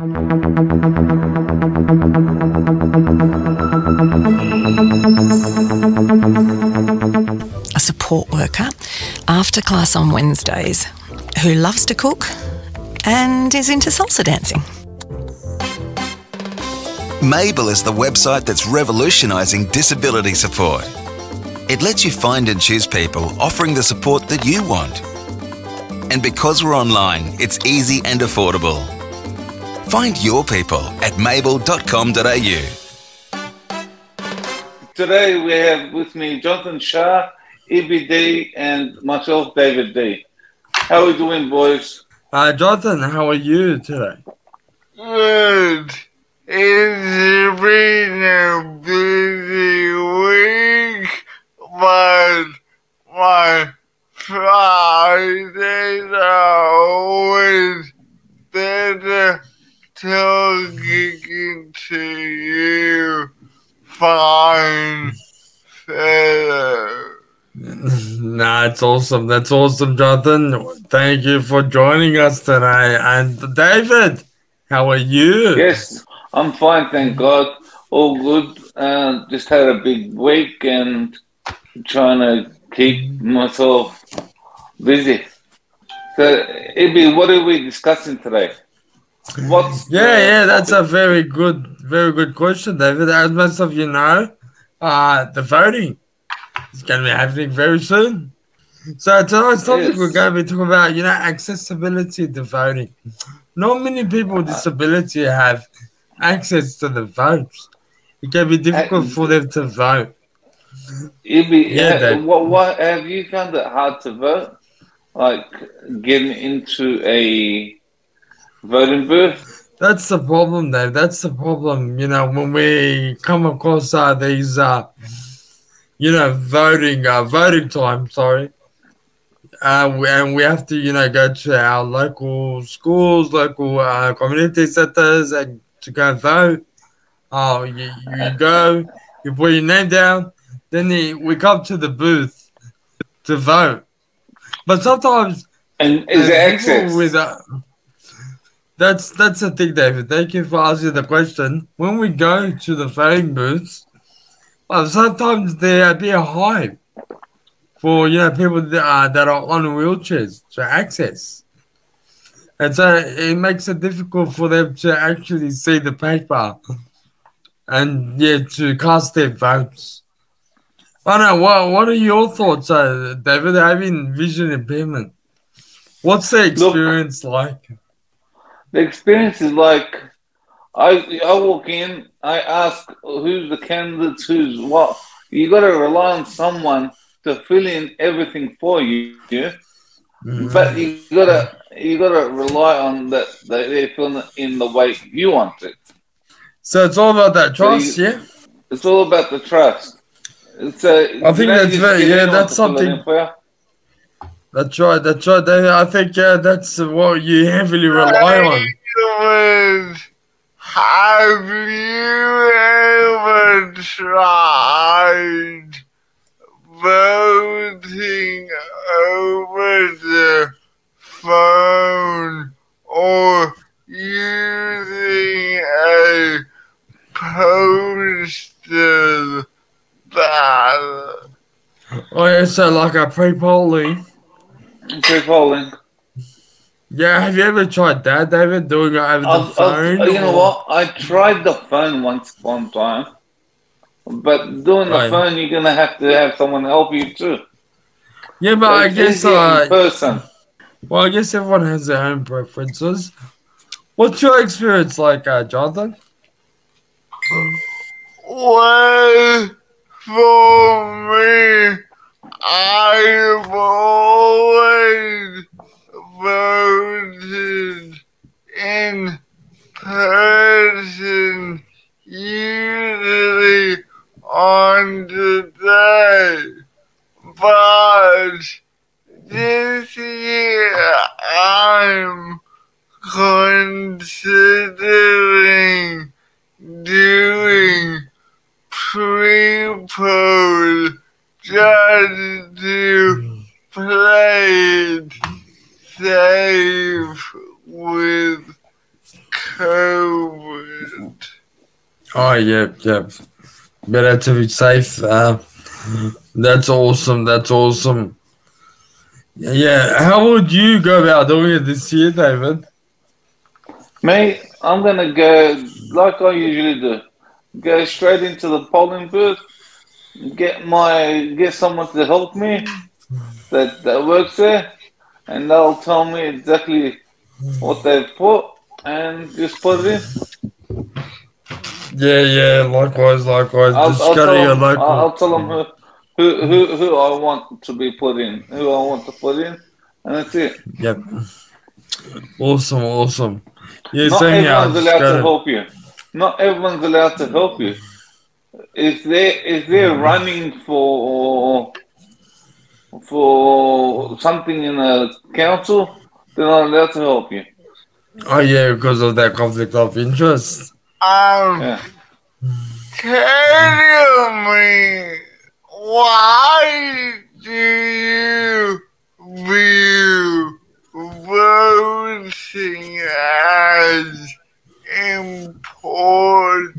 A support worker after class on Wednesdays who loves to cook and is into salsa dancing. Mable is the website that's revolutionising disability support. It lets you find and choose people offering the support that you want. And because we're online, it's easy and affordable. Find your people at mable.com.au. Today we have with me Jonathan Shah, EBD, and myself, David D. How are we doing, boys? Uh, Jonathan, how are you today? Good. It's been a busy week, but my Fridays are always better talking to you fine fellow. Nah, it's awesome. That's awesome, Jonathan. Thank you for joining us today. And David, how are you? Yes, I'm fine, thank God. All good. Uh, just had a big week and trying to keep myself busy. So, Ibi, what are we discussing today? What's Yeah, yeah, that's a very good, very good question, David. As most of you know, uh, the voting is going to be happening very soon. So tonight's topic we're going to be talking about, you know, accessibility to voting. Not many people with disability have access to the votes. It can be difficult for them to vote. Ibi, Yeah, what, what have you found it hard to vote? Like getting into a voting booth? That's the problem, Dave. That's the problem. You know, when we come across uh, these, uh, you know, voting, uh, voting time. Sorry, uh, we- and we have to, you know, go to our local schools, local uh, community centers, and to go vote. Oh, you, you go, you put your name down, then you, we come to the booth to vote. But sometimes And is there access? With, uh, that's that's the thing, David. Thank you for asking the question. When we go to the voting booths, well, sometimes there be a hype for you know people that are, that are on wheelchairs to access, and so it makes it difficult for them to actually see the paper and yeah to cast their votes. I don't know. What What are your thoughts, uh, David? Having vision impairment, what's the experience like? The experience is like I I walk in, I ask who's the candidates, who's what. You got to rely on someone to fill in everything for you, but you gotta you gotta rely on that that they fill in the way you want it. So it's all about that So trust, you- yeah. It's all about the trust. It's a, I think that's very- yeah, that's to fill it something- in for you. That's right. That's right. David. I think uh, that's what you heavily rely on. Was, have you ever tried voting over the phone or using a postal ballot? Oh, yeah, so like a pre-polling. Pre-polling. Yeah, have you ever tried that, David? Doing it over the I've- I've- phone? you know what? I tried the phone once one time, but doing the Right. phone, you're gonna have to have someone help you too. Yeah, but I guess easier in uh, person. well, I guess everyone has their own preferences. What's your experience like, uh, Jonathan? Well, for me, I've always voted in person, usually on the day. But this year, I'm considering doing pre-poll just to play it safe with movement. Oh, yep, yep. Better to be safe. Uh, that's awesome. That's awesome. Yeah, how would you go about doing it this year, David? Me, I'm gonna go like I usually do. Go straight into the polling booth, get my get someone to help me that, that works there, and they'll tell me exactly what they've put and just put it in. Yeah, yeah, likewise, likewise. I'll, Just I'll, go tell to your them, local. I'll, tell them who, who, who, who I want to be put in, who I want to put in, and that's it. Yep. Awesome, awesome. Yeah, Not everyone's allowed to to- help you. Not everyone's allowed to help you. If they if they're mm. running for for something in a council, they're not allowed to help you. Oh, yeah, because of that conflict of interest. Um, Yeah. tell me, why do you view voting as important?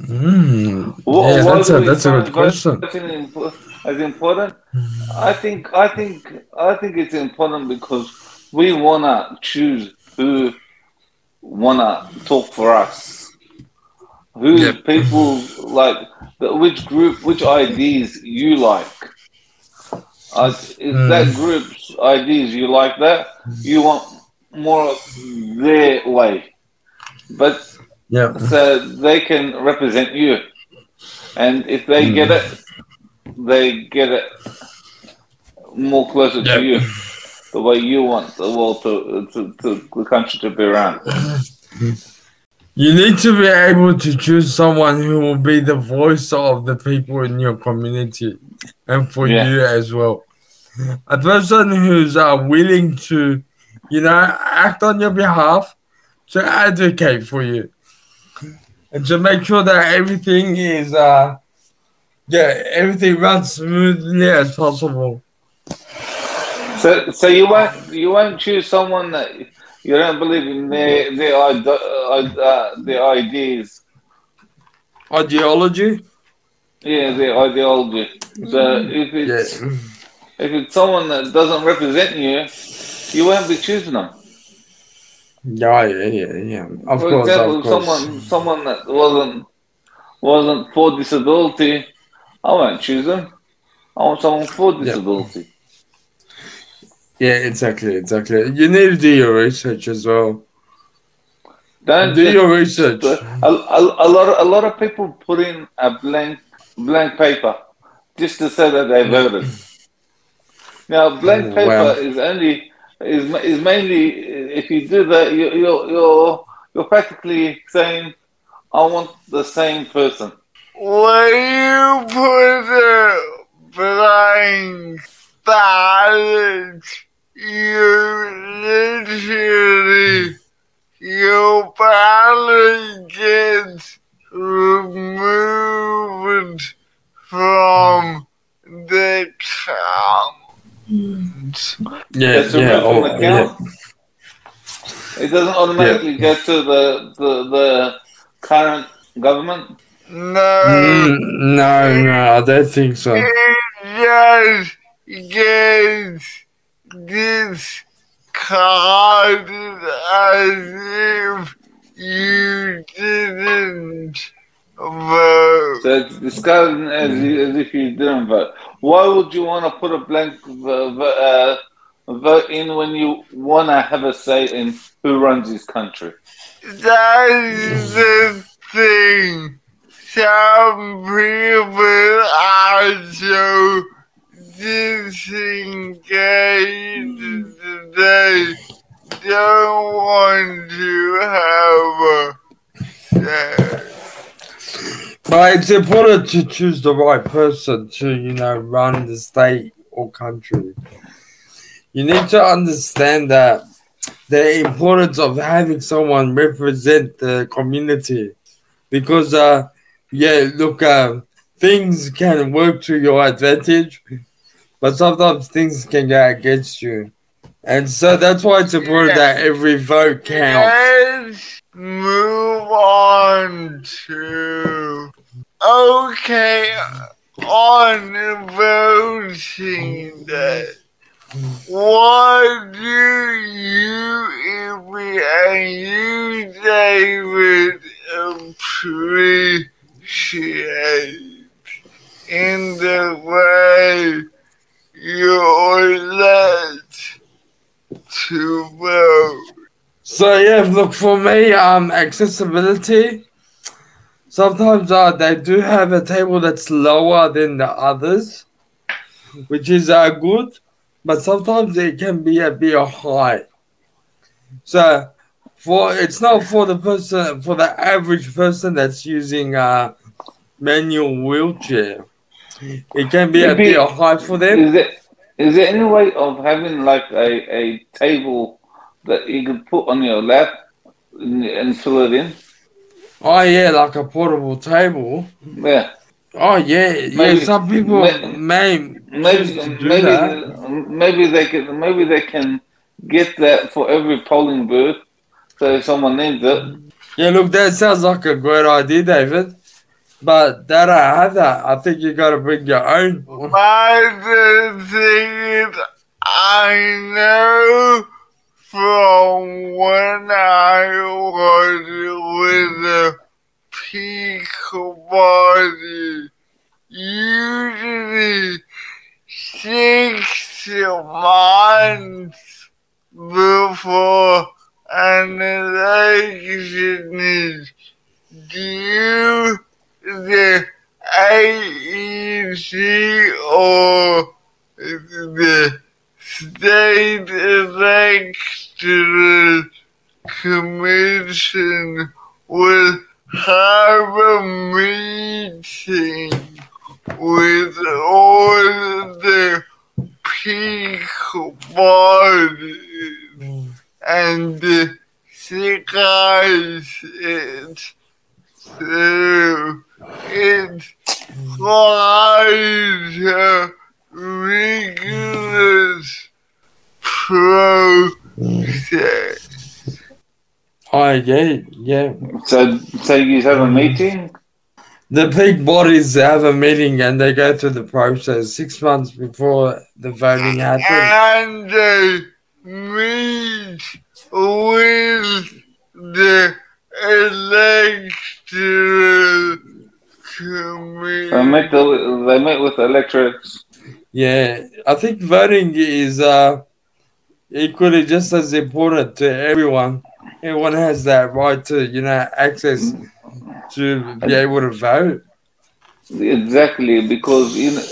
Mm. Wha- Yeah, why that's a that's a good question. voting As important, I think I think I think it's important because we wanna choose who wanna talk for us. Who Yep. people like? Which group? Which ideas you like? Uh, if Mm. that group's ideas you like that, you want more of their way. But Yeah. so they can represent you. And if they Mm. get it, they get it more closer Yep. to you, the way you want the world to, to, to the country to be run. You need to be able to choose someone who will be the voice of the people in your community and for Yeah. you as well. A person who's uh, willing to, you know, act on your behalf, to advocate for you, and to make sure that everything is, uh, yeah, everything runs smoothly as possible. So, so you won't you won't choose someone that you don't believe in the their ide- uh, uh, their ideas, Ideology? yeah, the ideology. So if it's Yeah. if it's someone that doesn't represent you, you won't be choosing them. Yeah, yeah, yeah, yeah. Of For course, example, of course. someone someone that wasn't wasn't for disability, I won't choose them. I want someone for disability. Yeah, exactly, exactly. You need to do your research as well. Don't Do your research. a, a, a lot of, a lot of people put in a blank blank paper just to say that they voted. Now, blank Oh, paper wow. is only is is mainly if you do that, you, you're you're you're practically saying, "I want the same person." When you put a blank ballot, you literally, your ballot gets removed from the count. Yeah, That's a yeah, real oh, account. yeah. It doesn't automatically go to the, the the current government. No. Mm, no, no, I don't think so. It just gets discarded as if you didn't vote. So it's discarded as, as if you didn't vote. Why would you want to put a blank uh, vote in when you want to have a say in who runs this country? That's the thing. Some people are so disengaged they don't want to have a. But it's important to choose the right person to, you know, run the state or country. You need to understand that the importance of having someone represent the community, because, uh, yeah, look, uh, things can work to your advantage, but sometimes things can go against you, and so that's why it's important that every vote counts. Yes, move on to okay on voting day. What do you, Ivy, and you, David, appreciate in the way you're led to vote? So yeah, look for me, um, accessibility. Sometimes uh, they do have a table that's lower than the others, which is uh, good, but sometimes it can be a bit high. So for it's not for the person for the average person that's using a manual wheelchair. It can be a Maybe- bit high for them. Is there is there any way of having like a, a table that you can put on your lap and, and fill it in? Oh yeah, like a portable table. Yeah. Oh yeah, yeah. Some people may- may Maybe choose to do maybe that. maybe they can maybe they can get that for every polling booth. So if someone needs it, Yeah, look, that sounds like a great idea, David. But that I have that. I think you got to bring your own. My thing is, I know from when I was with the peak body, usually six months before an election is due, the AEC or the State Electoral Commission will have a meeting with all the peak bodies and disguise it through its quite a rigorous process. Oh, yeah, yeah. so so you have a meeting. The peak bodies have a meeting and they go through the process six months before the voting happens. and they meet with the electoral committee. They met the, they met with the electorates. Yeah, I think voting is uh, equally just as important to everyone. Everyone has that right to, you know, access to be able to vote. Exactly, because you know,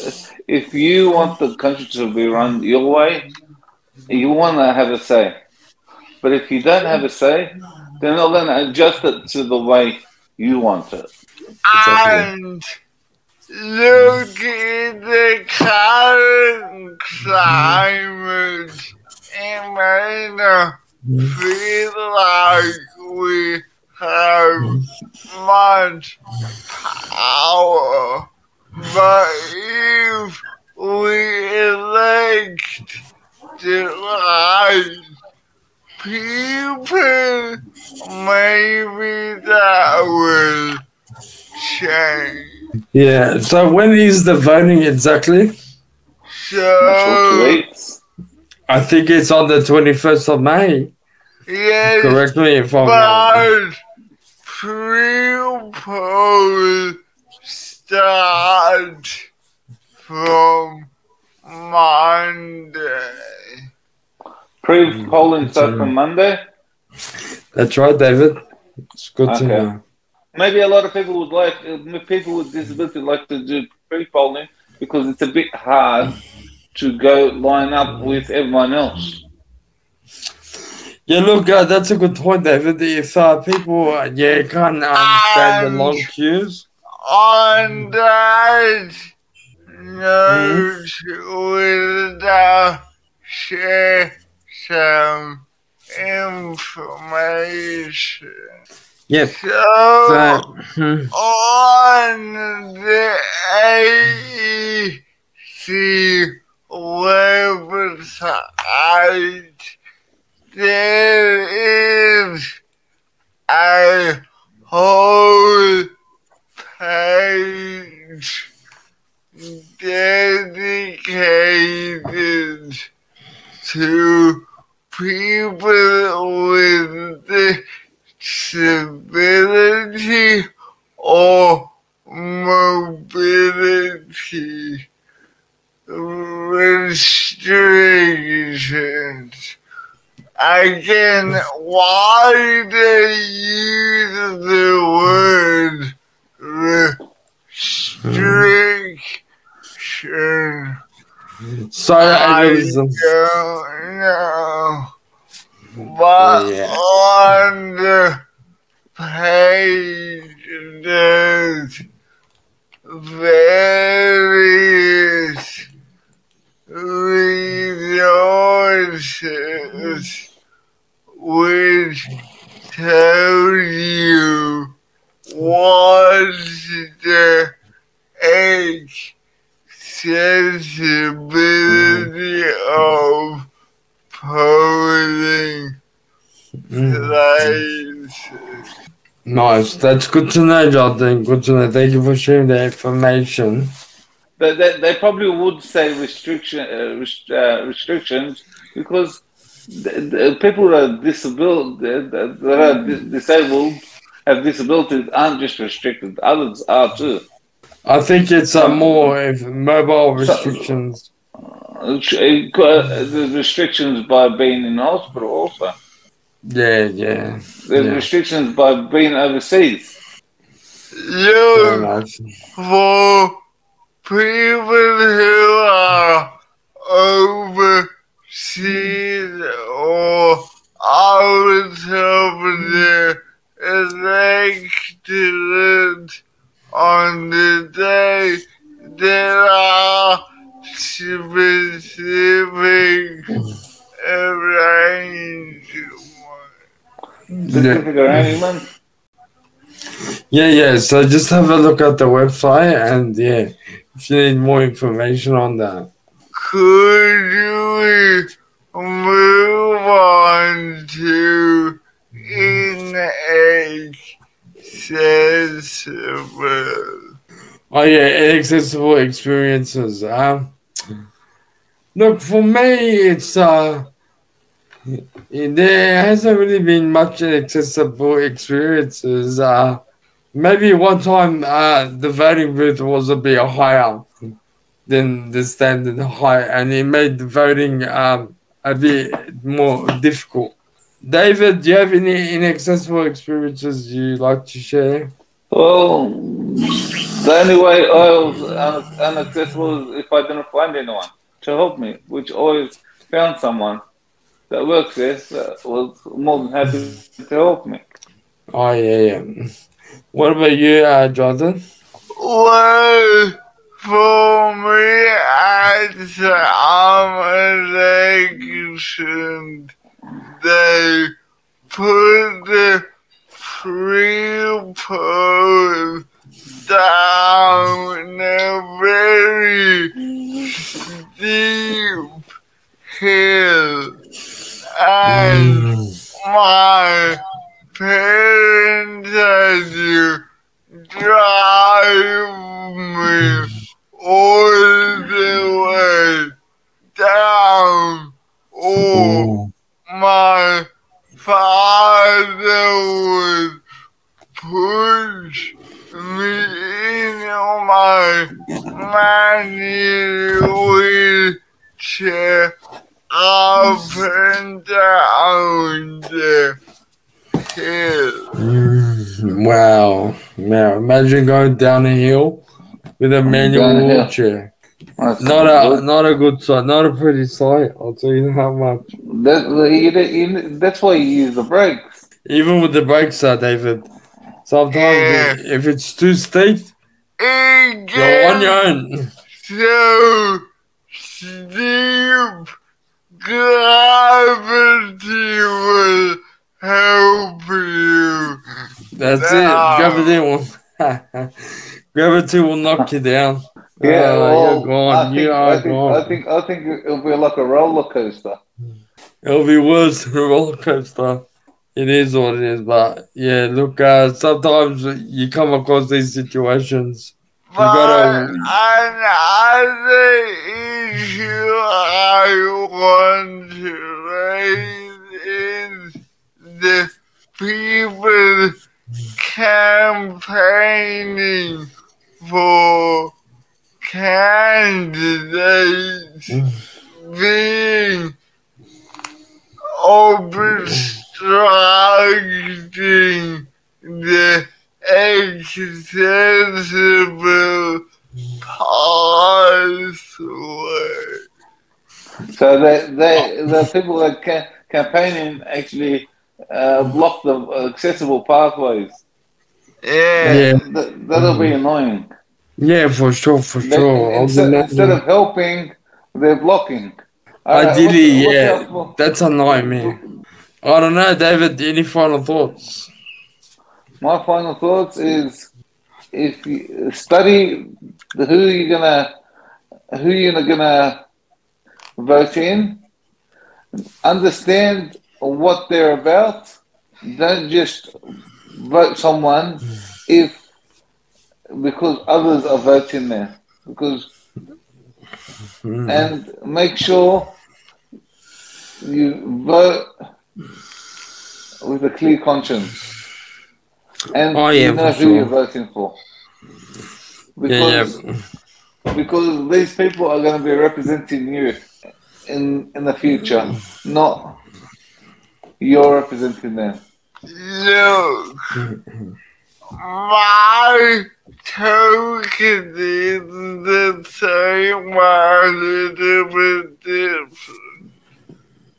if you want the country to be run your way, you want to have a say. But if you don't have a say, they're not going to adjust it to the way you want it. And look at the current climate. It may feel like we have much power, but if we elect the right people, maybe that will change. Yeah, so when is the voting exactly? That's So, what it is. I think it's on the 21st of May. yes, Correct me if I'm wrong. but pre-poll start from Monday. Pre-polling mm, starts on mm. Monday. That's right, David. It's good to know. Maybe a lot of people would like, uh, people with disability like to do pre-polling because it's a bit hard to go line up with everyone else. Yeah, look, uh, that's a good point, David. If uh, people, uh, yeah, can't understand the long queues, On that note, we'll now share some information. Yep. So, So, hmm, on the AEC website, there is a whole page dedicated to people with disability or mobility restrictions. Again, why they use the word restriction? So I um, don't know. But Yeah. on the page, there's various resources which tell you what the accessibility mm-hmm. of polling places. nice. That's good to know, Jonathan. Good to know. Thank you for sharing the information. They, they, they probably would say restriction uh, rest, uh, restrictions because the, the people that are disabled that that are dis- disabled have disabilities aren't just restricted; others are too. I think it's uh, more if mobile restrictions. Uh, There's restrictions by being in hospital also. Yeah, yeah. There's Yeah. restrictions by being overseas. Very You for people who are overseas or Arrangements. Yeah, yeah. So just have a look at the website and yeah, if you need more information on that. Could we move on to inaccessible? Oh yeah, inaccessible experiences. Um, look for me, it's uh, there hasn't really been much inaccessible experiences. Uh, maybe one time uh, the voting booth was a bit higher than the standard height, and it made the voting um a bit more difficult. David, do you have any inaccessible experiences you'd like to share? Well, the only way I was un- unaccessible is if I didn't find anyone to help me, which always found someone that works there that was more than happy to help me. Oh yeah, yeah. What about you, uh, Jonathan? Well, for me, as I'm election, they put the pre-poll down a very steep hill. And my parents had to drive me all the way down. Oh, my father would push me in my manual wheelchair up and down the hill. Mm, wow, Now Imagine going down a hill with a manual Down a hill. wheelchair. That's Not a good. not a good sight, not a pretty sight. I'll tell you how much. That, you, you, that's why you use the brakes. Even with the brakes, uh, David. Sometimes Yeah. if it's too steep, It you're on gets your own. so steep, gravity will help you. That's No. it. Gravity will gravity will knock you down. Yeah, Oh, well, you're gone. I think, you I are think, gone. I think, I think it'll be like a roller coaster. It'll be worse than a roller coaster. it is what it is. But yeah, look, uh, sometimes you come across these situations. Gotta, another issue I want to raise is the people campaigning for candidates being obstructing the accessible pathway. So they, they, the people that ca- campaigning actually uh, block the accessible pathways. Yeah. yeah, Th- that'll be annoying. yeah, for sure, for They- sure. instead, instead of helping, they're blocking. Uh, Ideally, look- look yeah, out that's annoying me. I don't know, David. Any final thoughts? My final thoughts is if you study who you're gonna who you're gonna vote in, understand what they're about. Don't just vote someone if because others are voting there. Because and make sure you vote with a clear conscience. And Oh, yeah, you know who sure. you're voting for. Yeah, Because yeah. because these people are going to be representing you in in the future, not you're representing them. Look, my token is the same, a little bit different.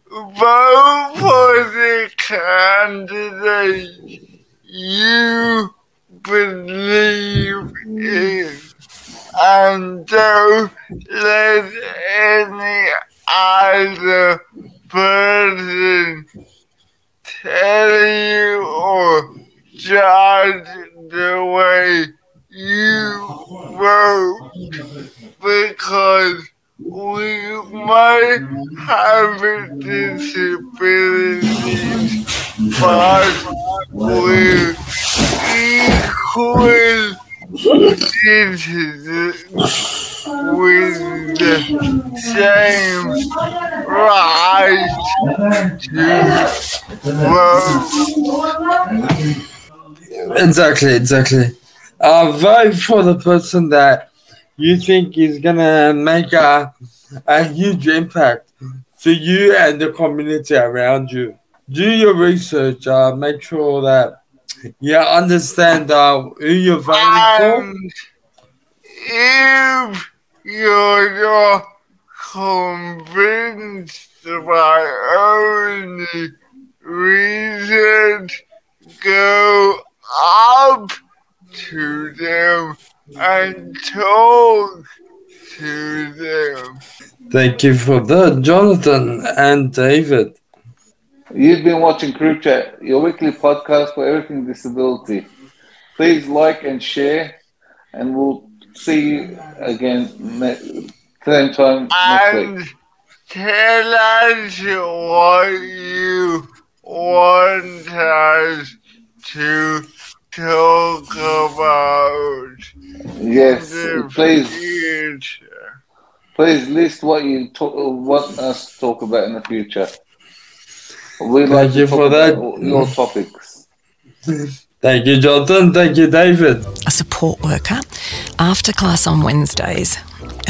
Vote for the candidate you believe in, and don't let any other person tell you or judge the way you vote because Exactly, exactly. Uh, vote for the person that you think is gonna make a, a huge impact for you and the community around you. Do your research. Uh, make sure that you understand uh, who you're voting for. And if you're not convinced by only research, go up to them and talk to them. Thank you for that, Jonathan and David. You've been watching Group Chat, your weekly podcast for everything disability. Please like and share, and we'll see you again ne- same time next week. and tell us what you want us to talk about Yes, in the please, future. Please list what you talk, want us to talk about in the future. We like Thank to you talk for that. about your topics. Thank you, Jonathan. Thank you, David. a support worker after class on Wednesdays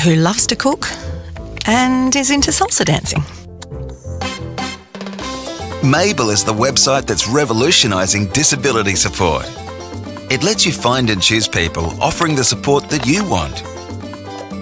who loves to cook and is into salsa dancing. Mable is the website that's revolutionising disability support. It lets you find and choose people offering the support that you want.